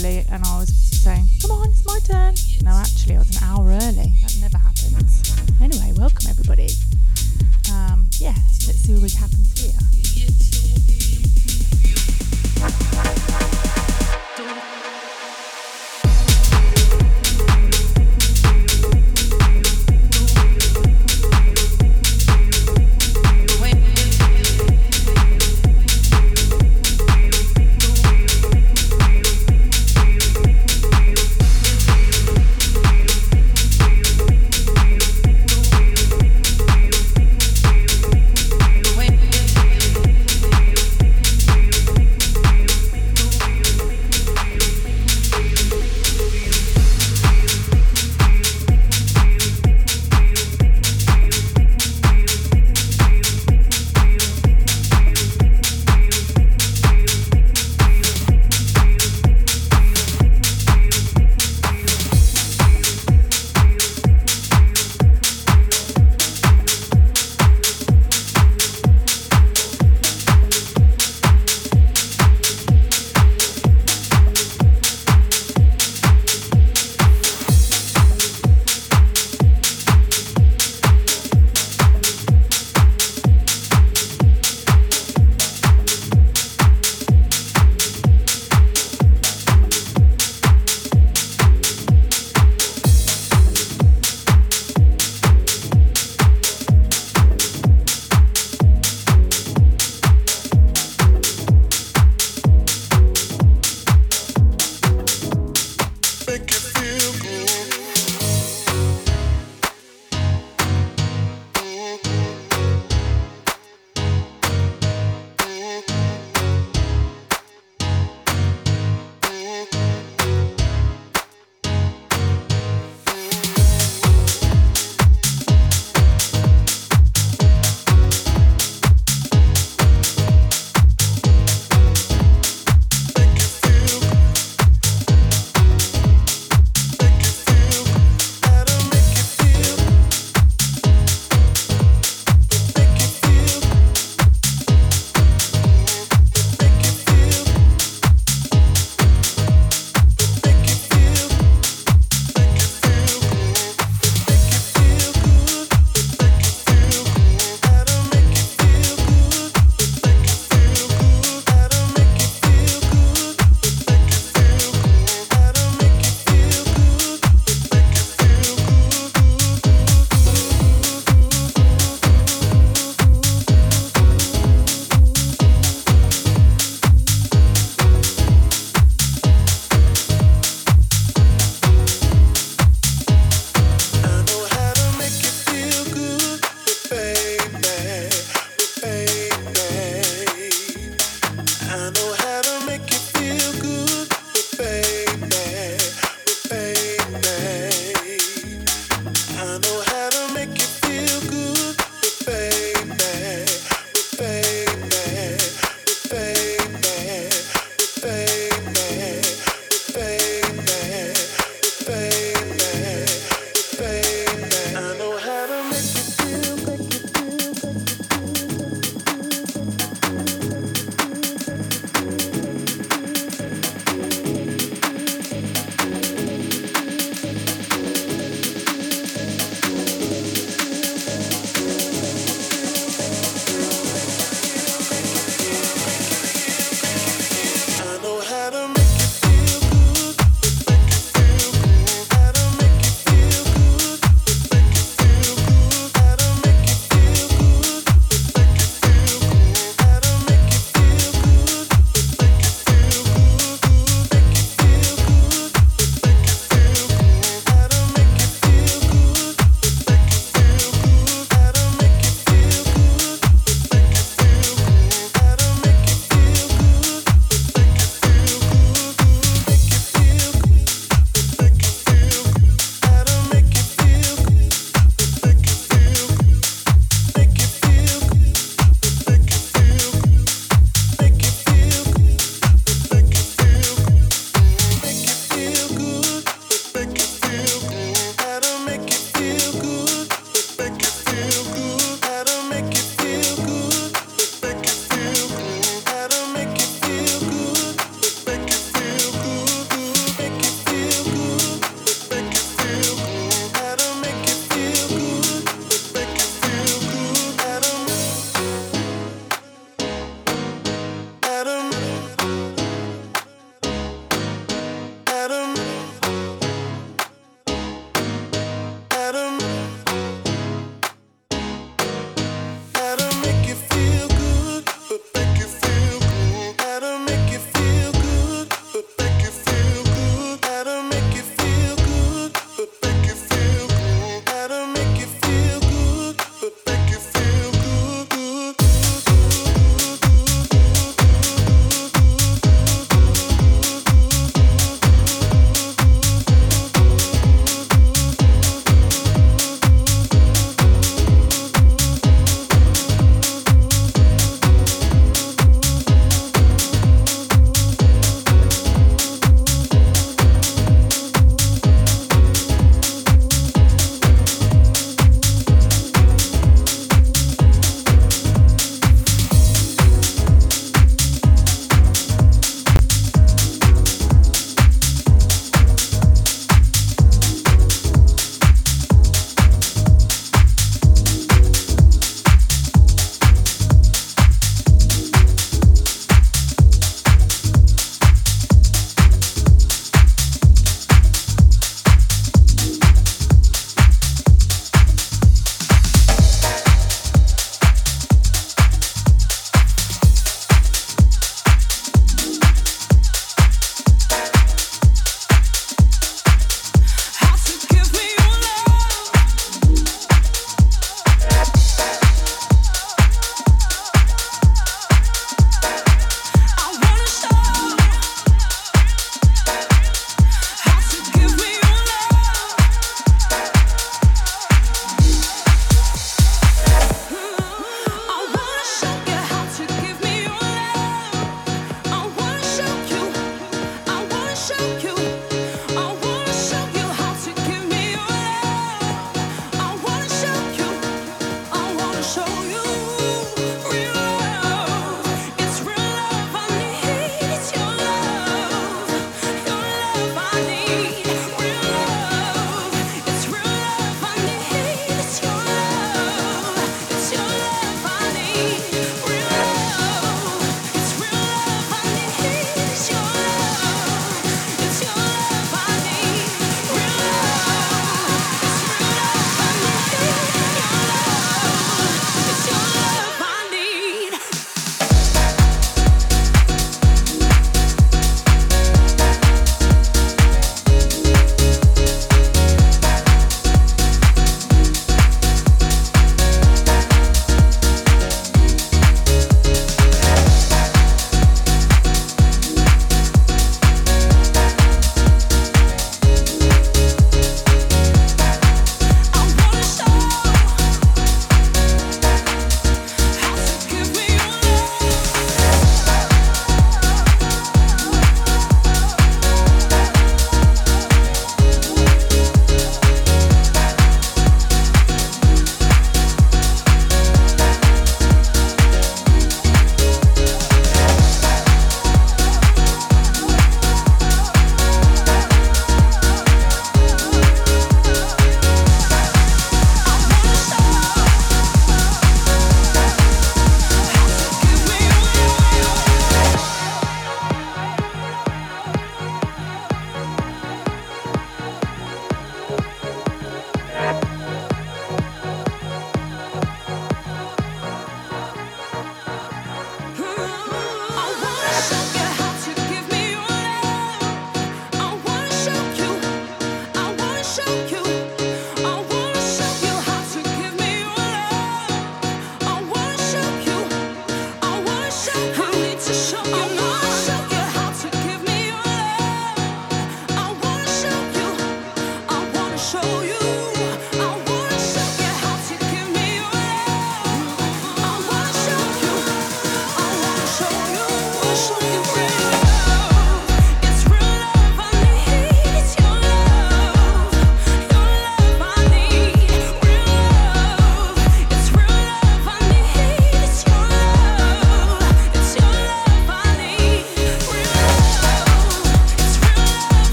early and I was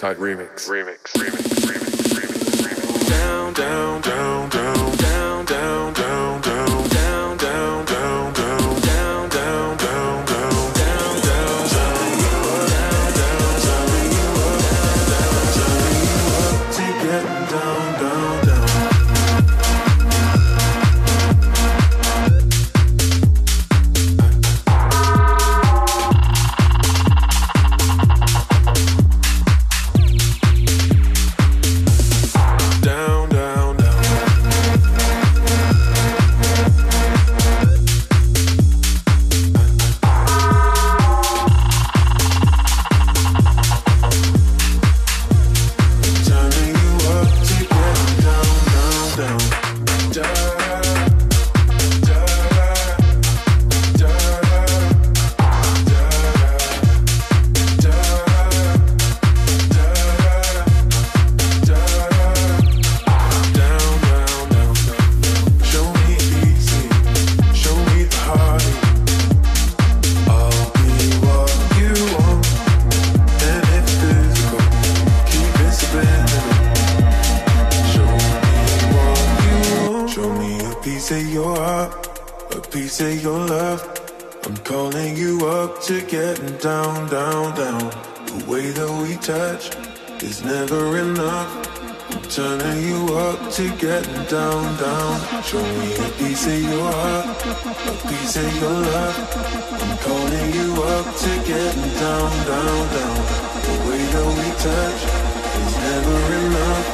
inside room. never enough. Turning you up to get down, down. Show me a piece of your heart, a piece of your love. I'm calling you up to get down, down, down. The way that we touch is never enough.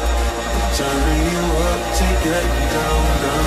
Turning you up to get down, down.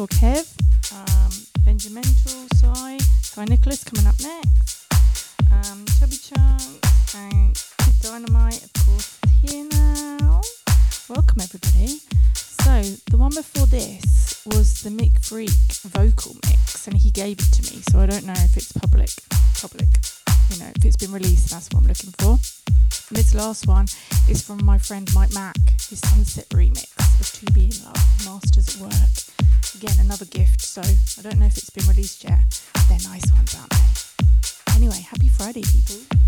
Saw Kev, um, Benjamintal, Sai, Sai Nicholas coming up next. Um, Chubby and Kid Dynamite, of course, here now. Welcome everybody. So the one before this was the Mic Freak vocal mix, and he gave it to me. So I don't know if it's public, public. You know, if it's been released, that's what I'm looking for. And this last one is from my friend Mike Mac, his Sunset remix of To Be in Love, Masters at Work. Again, another gift, so I don't know if it's been released yet. They're nice ones, aren't they? Anyway, happy Friday, people.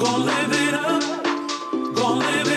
Gonna live it up. Gonna live it up.